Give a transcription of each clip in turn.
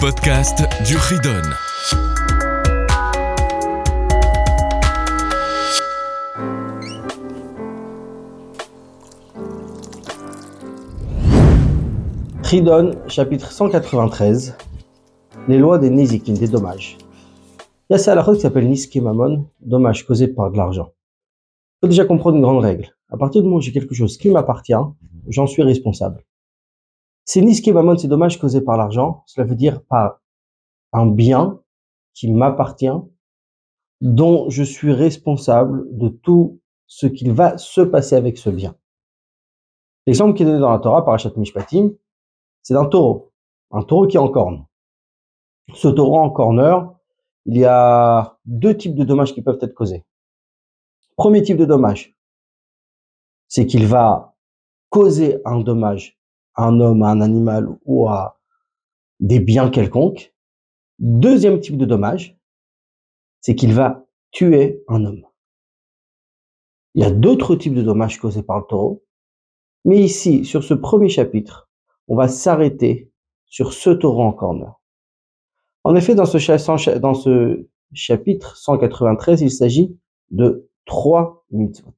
podcast du Ridon. Ridon, chapitre 193, les lois des Nézikin, des dommages. Il y a ça à la qui s'appelle Niski Mamon, dommage causé par de l'argent. Il faut déjà comprendre une grande règle. À partir du moment où j'ai quelque chose qui m'appartient, j'en suis responsable. C'est Niski Mamon, c'est dommage causé par l'argent, cela veut dire par un bien qui m'appartient, dont je suis responsable de tout ce qu'il va se passer avec ce bien. L'exemple qui est donné dans la Torah, par Achat Mishpatim, c'est d'un taureau. Un taureau qui est en corne. Ce taureau en corner, il y a deux types de dommages qui peuvent être causés. Premier type de dommage, c'est qu'il va causer un dommage un homme, à un animal ou à des biens quelconques. Deuxième type de dommage, c'est qu'il va tuer un homme. Il y a d'autres types de dommages causés par le taureau, mais ici, sur ce premier chapitre, on va s'arrêter sur ce taureau en corner. En effet, dans ce, chapitre 193, il s'agit de trois mitzvot.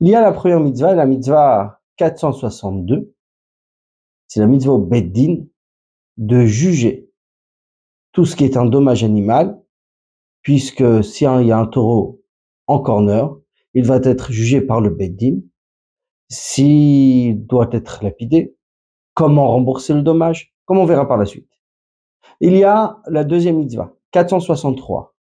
Il y a la première mitzvah, la mitzvah 462. C'est la mitzvah au Beddin de juger tout ce qui est un dommage animal, puisque si il y a un taureau en corner, il va être jugé par le Beddin. S'il doit être lapidé, comment rembourser le dommage, comme on verra par la suite? Il y a la deuxième mitzvah, 463.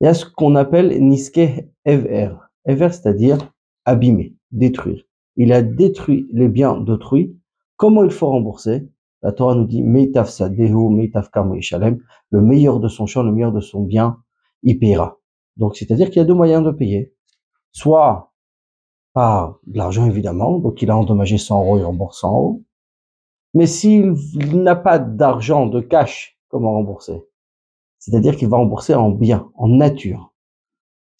Il y a ce qu'on appelle Niske Ever. Ever, c'est-à-dire abîmer, détruire. Il a détruit les biens d'autrui. Comment il faut rembourser? La Torah nous dit Meitaf Sadehu, Meitaf Shalem. Le meilleur de son champ, le meilleur de son bien, il payera. Donc, c'est-à-dire qu'il y a deux moyens de payer. Soit par de l'argent, évidemment. Donc, il a endommagé 100 euros, il rembourse 100 euros. Mais s'il n'a pas d'argent, de cash, comment rembourser? C'est-à-dire qu'il va rembourser en bien, en nature.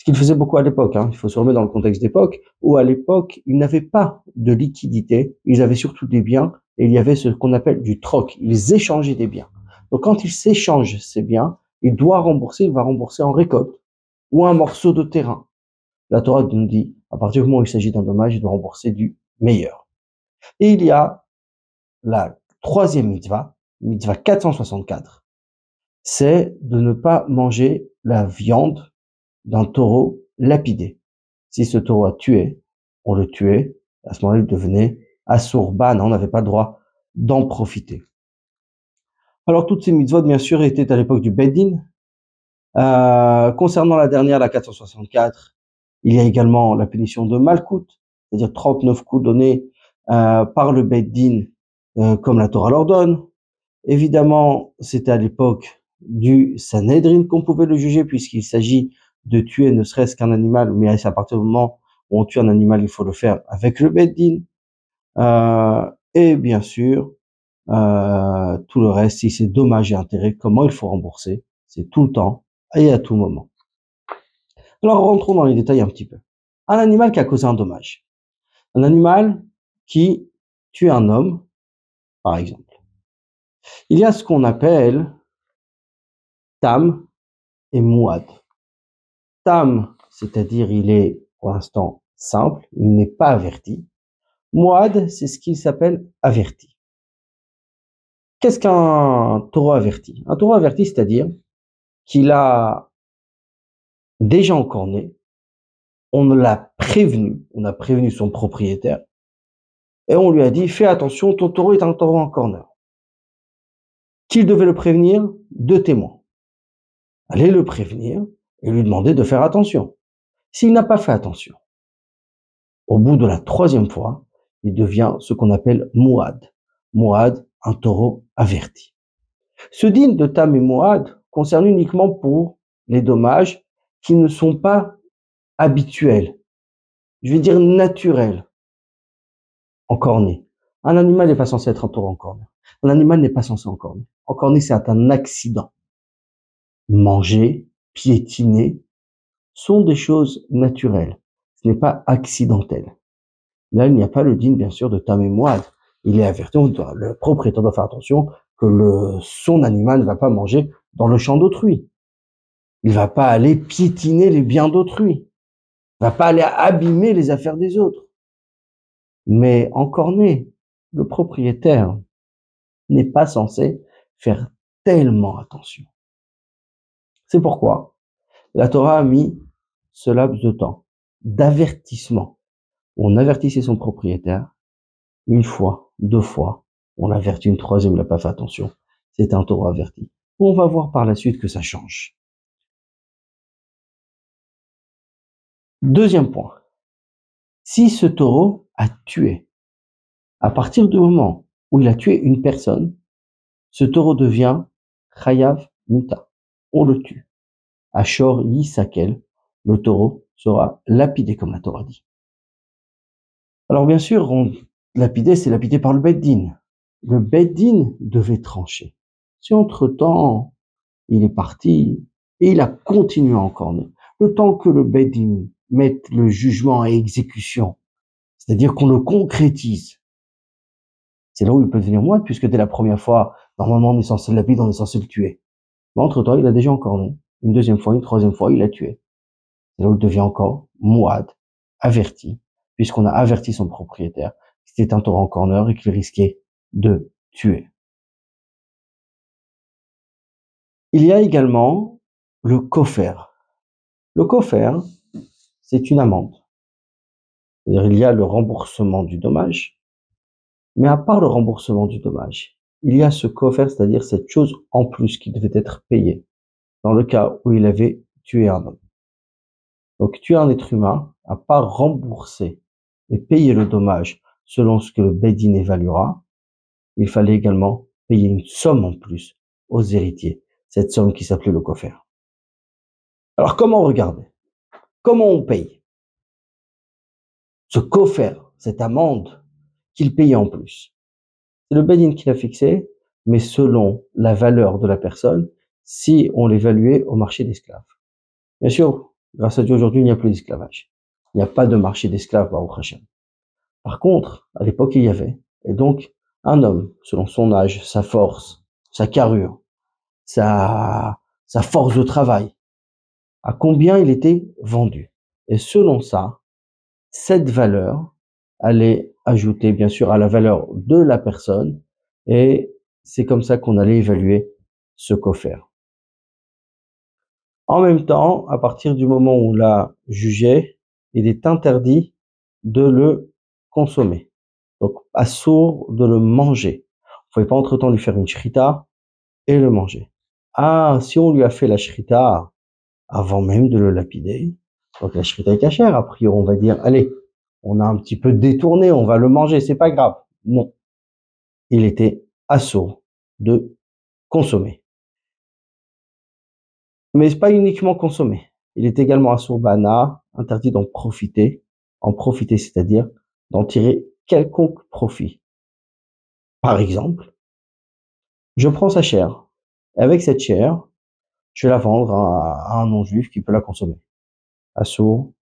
Qu'il faisait beaucoup à l'époque. Hein. Il faut se remettre dans le contexte d'époque où à l'époque, ils n'avaient pas de liquidité. Ils avaient surtout des biens et il y avait ce qu'on appelle du troc. Ils échangeaient des biens. Donc quand il s'échange ces biens, il doit rembourser, il va rembourser en récolte ou un morceau de terrain. La Torah nous dit, à partir du moment où il s'agit d'un dommage, il doit rembourser du meilleur. Et il y a la troisième mitzvah, mitzvah 464, c'est de ne pas manger la viande d'un taureau lapidé. Si ce taureau a tué, on le tuait, à ce moment-là, il devenait assourban, on n'avait pas le droit d'en profiter. Alors, toutes ces mitzvot, bien sûr, étaient à l'époque du Beddin. Euh, concernant la dernière, la 464, il y a également la punition de Malkout, c'est-à-dire 39 coups donnés euh, par le Beddin euh, comme la Torah l'ordonne. Évidemment, c'était à l'époque du Sanhedrin qu'on pouvait le juger puisqu'il s'agit de tuer ne serait-ce qu'un animal, mais à partir du moment où on tue un animal, il faut le faire avec le Beddin. Euh, et bien sûr, euh, tout le reste, si c'est dommage et intérêt, comment il faut rembourser, c'est tout le temps et à tout moment. Alors rentrons dans les détails un petit peu. Un animal qui a causé un dommage. Un animal qui tue un homme par exemple. Il y a ce qu'on appelle Tam et Mouad. Tam, c'est-à-dire il est pour l'instant simple, il n'est pas averti. Mouad, c'est ce qu'il s'appelle averti. Qu'est-ce qu'un taureau averti? Un taureau averti, c'est-à-dire qu'il a déjà encorné, on l'a prévenu, on a prévenu son propriétaire, et on lui a dit, fais attention, ton taureau est un taureau en corner. Qu'il devait le prévenir Deux témoins. Allez le prévenir et lui demander de faire attention. S'il n'a pas fait attention, au bout de la troisième fois, il devient ce qu'on appelle Mouad. Mouad, un taureau averti. Ce digne de Tam et Mouad concerne uniquement pour les dommages qui ne sont pas habituels. Je vais dire naturels encorné. Un animal n'est pas censé être entouré encorné. Un animal n'est pas censé encorner. Encorné, c'est un accident. Manger, piétiner, sont des choses naturelles. Ce n'est pas accidentel. Là, il n'y a pas le digne, bien sûr, de ta mémoire. Il est averti, le propriétaire doit faire attention que le, son animal ne va pas manger dans le champ d'autrui. Il va pas aller piétiner les biens d'autrui. Il va pas aller abîmer les affaires des autres. Mais encore né, le propriétaire n'est pas censé faire tellement attention. C'est pourquoi la Torah a mis ce laps de temps d'avertissement. On avertissait son propriétaire une fois, deux fois, on l'avertit une troisième, il n'a pas fait attention. C'est un taureau averti. On va voir par la suite que ça change. Deuxième point. Si ce taureau a tué, à partir du moment où il a tué une personne, ce taureau devient Chayav Muta. On le tue. Ashor Yisakel, le taureau sera lapidé comme la Torah dit. Alors bien sûr, on lapidé, c'est lapidé par le Beddin. Le Beddin devait trancher. Si entre-temps, il est parti et il a continué encore, le temps que le Beddin mette le jugement à exécution, c'est-à-dire qu'on le concrétise, c'est là où il peut devenir moine, puisque dès la première fois, normalement, on est censé lapider, on est censé le tuer. Mais entre-temps, il a déjà encore né. Une deuxième fois, une troisième fois, il l'a tué. C'est là où il devient encore moide, averti, puisqu'on a averti son propriétaire c'était un taureau en corner et qu'il risquait de tuer. Il y a également le coffert. Le coffert, c'est une amende. il y a le remboursement du dommage, mais à part le remboursement du dommage, il y a ce coffert, c'est-à-dire cette chose en plus qui devait être payée dans le cas où il avait tué un homme. Donc tuer un être humain, à part rembourser et payer le dommage selon ce que le Bedin évaluera, il fallait également payer une somme en plus aux héritiers, cette somme qui s'appelait le coffert. Alors comment regarder Comment on paye? Ce coffert, cette amende qu'il payait en plus. C'est le Bedin qui l'a fixé, mais selon la valeur de la personne, si on l'évaluait au marché d'esclaves. Bien sûr, grâce à Dieu aujourd'hui, il n'y a plus d'esclavage. Il n'y a pas de marché d'esclaves, Baruch Hashem. Par contre, à l'époque, il y avait. Et donc, un homme, selon son âge, sa force, sa carrure, sa, sa force de travail, à combien il était vendu. Et selon ça, cette valeur allait ajouter, bien sûr, à la valeur de la personne. Et c'est comme ça qu'on allait évaluer ce coffert. En même temps, à partir du moment où on l'a jugé, il est interdit de le consommer. Donc, assourd de le manger. Vous pouvez pas entre-temps lui faire une shrita et le manger. Ah, si on lui a fait la shrita avant même de le lapider, donc la shrita est cachère, a priori on va dire, allez, on a un petit peu détourné, on va le manger, c'est pas grave. Non. Il était assourd de consommer. Mais pas uniquement consommer. Il est également assourd bana, interdit d'en profiter. En profiter, c'est-à-dire d'en tirer quelconque profit. Par exemple, je prends sa chair, avec cette chair, je vais la vendre à, un non-juif qui peut la consommer. Assaut.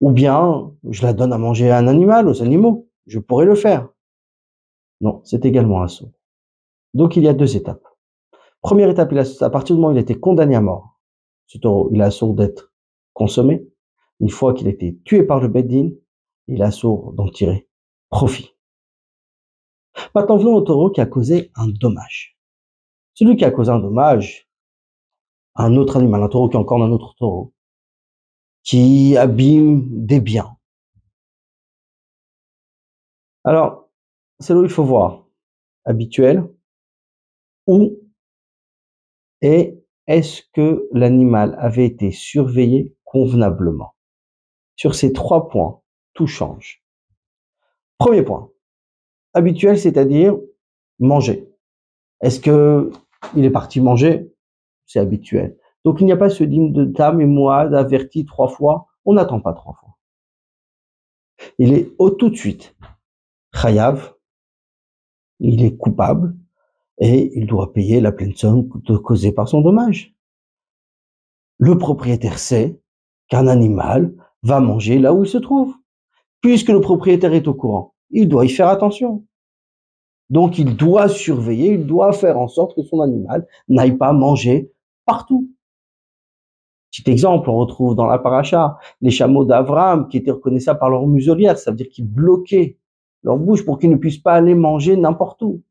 Ou bien, je la donne à manger à un animal, aux animaux. Je pourrais le faire. Non, c'est également assaut. Donc, il y a deux étapes. Première étape, il a, à partir du moment où il a été condamné à mort, ce taureau, il a assaut d'être consommé. Une fois qu'il a été tué par le Beddin, il a sourd d'en tirer profit. Maintenant, venons au taureau qui a causé un dommage. Celui qui a causé un dommage un autre animal, un taureau qui est encore un autre taureau, qui abîme des biens. Alors, c'est là où il faut voir habituel ou et est-ce que l'animal avait été surveillé convenablement? Sur ces trois points, tout change. Premier point. Habituel, c'est-à-dire manger. Est-ce que il est parti manger? C'est habituel. Donc il n'y a pas ce dîme de tam et moi d'averti trois fois. On n'attend pas trois fois. Il est au tout de suite. Chayav, il est coupable et il doit payer la pleine somme causée par son dommage. Le propriétaire sait qu'un animal va manger là où il se trouve puisque le propriétaire est au courant, il doit y faire attention. Donc il doit surveiller, il doit faire en sorte que son animal n'aille pas manger partout. Petit exemple, on retrouve dans la paracha les chameaux d'Abraham qui étaient reconnaissables par leur muselière, ça veut dire qu'ils bloquaient leur bouche pour qu'ils ne puissent pas aller manger n'importe où.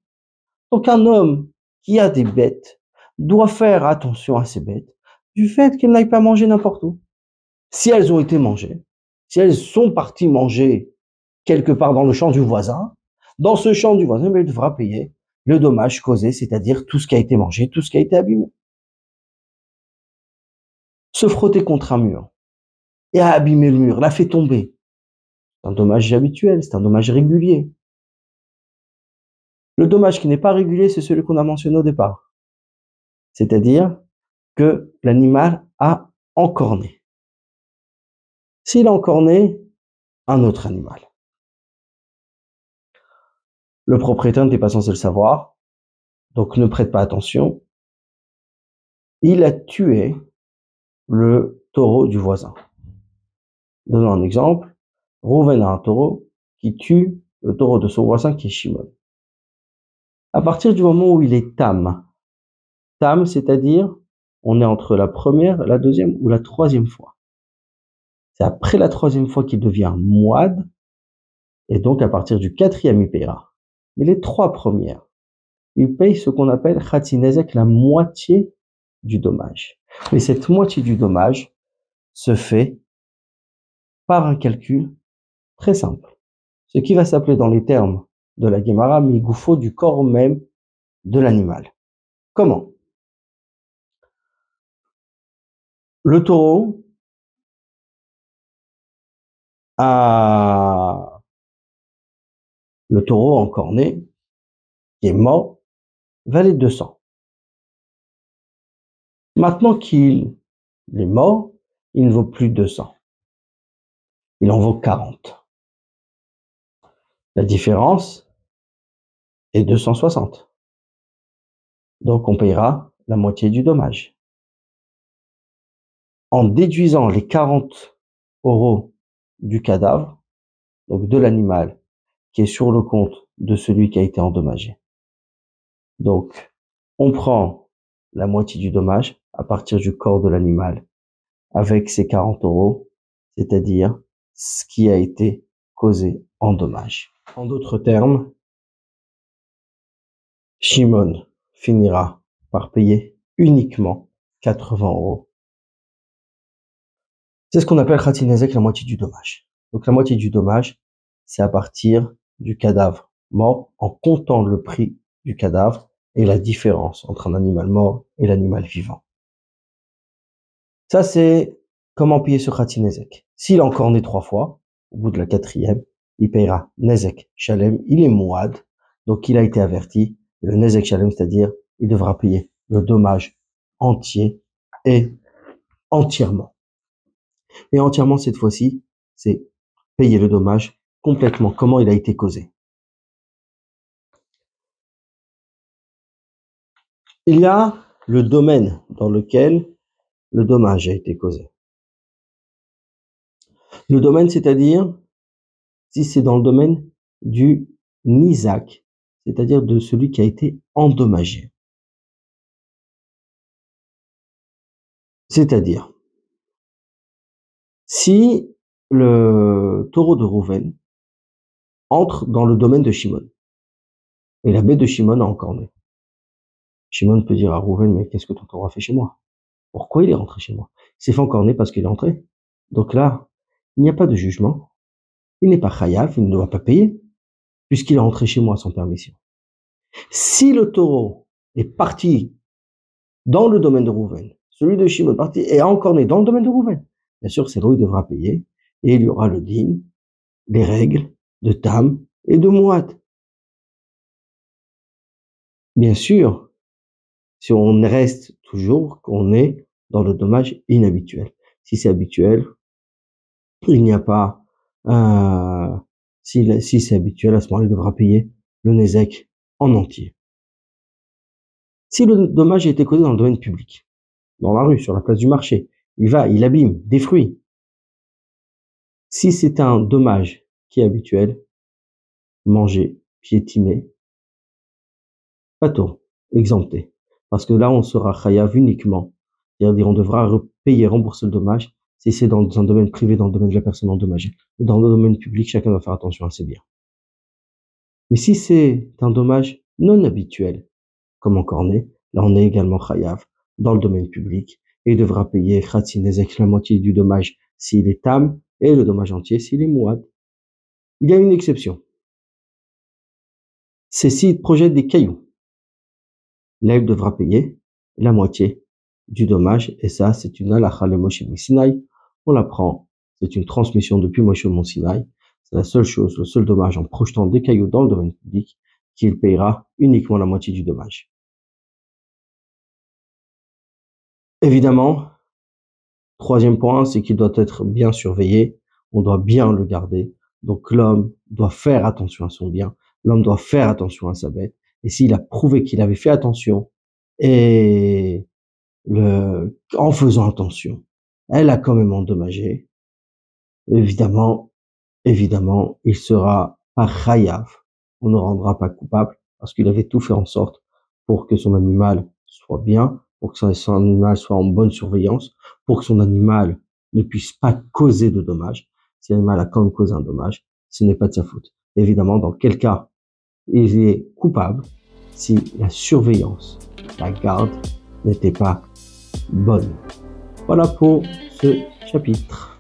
Donc un homme qui a des bêtes doit faire attention à ces bêtes du fait qu'elles n'aillent pas manger n'importe où. Si elles ont été mangées, si elles sont parties manger quelque part dans le champ du voisin, dans ce champ du voisin, il devra payer le dommage causé, c'est-à-dire tout ce qui a été mangé, tout ce qui a été abîmé se frotter contre un mur et a abîmé le mur, l'a fait tomber. C'est un dommage habituel, c'est un dommage régulier. Le dommage qui n'est pas régulier, c'est celui qu'on a mentionné au départ. C'est-à-dire que l'animal a encorné. S'il a encorné un autre animal. Le propriétaire n'était pas censé le savoir, donc ne prête pas attention. Il a tué le taureau du voisin. Donnons un exemple. Rouven a un taureau qui tue le taureau de son voisin qui est Shimon. À partir du moment où il est tam, tam, c'est-à-dire, on est entre la première, la deuxième ou la troisième fois. C'est après la troisième fois qu'il devient moide, et donc à partir du quatrième, il payera. Mais les trois premières, il paye ce qu'on appelle Khatinezek, la moitié du dommage. Mais cette moitié du dommage se fait par un calcul très simple. Ce qui va s'appeler dans les termes de la Gemara migoufo du corps même de l'animal. Comment? Le taureau a le taureau encorné qui est mort valait 200. Maintenant qu'il est mort, il ne vaut plus 200. Il en vaut 40. La différence est 260. Donc on payera la moitié du dommage. En déduisant les 40 euros du cadavre, donc de l'animal, qui est sur le compte de celui qui a été endommagé. Donc, on prend la moitié du dommage à partir du corps de l'animal avec ses 40 euros, c'est-à-dire ce qui a été causé en dommage. En d'autres termes, Shimon finira par payer uniquement 80 euros. C'est ce qu'on appelle Khatinezek, la moitié du dommage. Donc la moitié du dommage, c'est à partir du cadavre mort en comptant le prix du cadavre et la différence entre un animal mort et l'animal vivant. Ça, c'est comment payer ce Khati Nezek. S'il a encore né trois fois, au bout de la quatrième, il payera Nezek Shalem. Il est mouad, donc il a été averti. Le Nezek Shalem, c'est-à-dire, il devra payer le dommage entier et entièrement. Et entièrement, cette fois-ci, c'est payer le dommage complètement, comment il a été causé. Il y a le domaine dans lequel le dommage a été causé. Le domaine, c'est-à-dire, si c'est dans le domaine du Nizak, c'est-à-dire de celui qui a été endommagé. C'est-à-dire, si le taureau de Rouven entre dans le domaine de Shimon, et la baie de Shimon a encorné. Shimon peut dire à Rouven, mais qu'est-ce que ton taureau a fait chez moi? Pourquoi il est rentré chez moi? Il s'est fait encorner parce qu'il est entré. Donc là, il n'y a pas de jugement. Il n'est pas khayaf, il ne doit pas payer, puisqu'il est rentré chez moi sans permission. Si le taureau est parti dans le domaine de Rouven, celui de Shimon est parti et a encorné dans le domaine de Rouven, bien sûr, c'est là où devra payer, et il y aura le din, les règles de Tam et de Mouad. Bien sûr, si on reste toujours qu'on est dans le dommage inhabituel. Si c'est habituel, il n'y a pas euh, si, c'est habituel, à ce moment-là, il devra payer le NESEC en entier. Si le dommage a été causé dans le domaine public, dans la rue, sur la place du marché, il va, il abîme des fruits. Si c'est un dommage qui est habituel, manger, piétiner, Pato, exempté. Parce que là, on sera chayav uniquement. C'est-à-dire, on devra payer, rembourser le dommage si c'est dans un domaine privé, dans le domaine de la personne endommagée. Dans le domaine public, chacun doit faire attention à ses biens. Mais si c'est un dommage non habituel, comme en cornet, là on est également chayav dans le domaine public et devra payer khatsinezek la moitié du dommage s'il est tam et le dommage entier s'il est mouad. Il y a une exception. C'est s'il projette des cailloux. Il devra payer la moitié du dommage et ça, c'est une halakha le Moshe Sinai. On l'apprend. C'est une transmission depuis Moshe Mon Sinai. C'est la seule chose, le seul dommage en projetant des cailloux dans le domaine public qu'il payera uniquement la moitié du dommage. Évidemment, troisième point, c'est qu'il doit être bien surveillé. On doit bien le garder. Donc l'homme doit faire attention à son bien. L'homme doit faire attention à sa bête. Et s'il a prouvé qu'il avait fait attention et le, en faisant attention, elle a quand même endommagé. Évidemment, évidemment, il sera pas. On ne rendra pas coupable parce qu'il avait tout fait en sorte pour que son animal soit bien, pour que son animal soit en bonne surveillance, pour que son animal ne puisse pas causer de dommages. Si l'animal a quand même causé un dommage, ce n'est pas de sa faute. Évidemment, dans quel cas il est coupable si la surveillance, la garde n'était pas bonne. Voilà pour ce chapitre.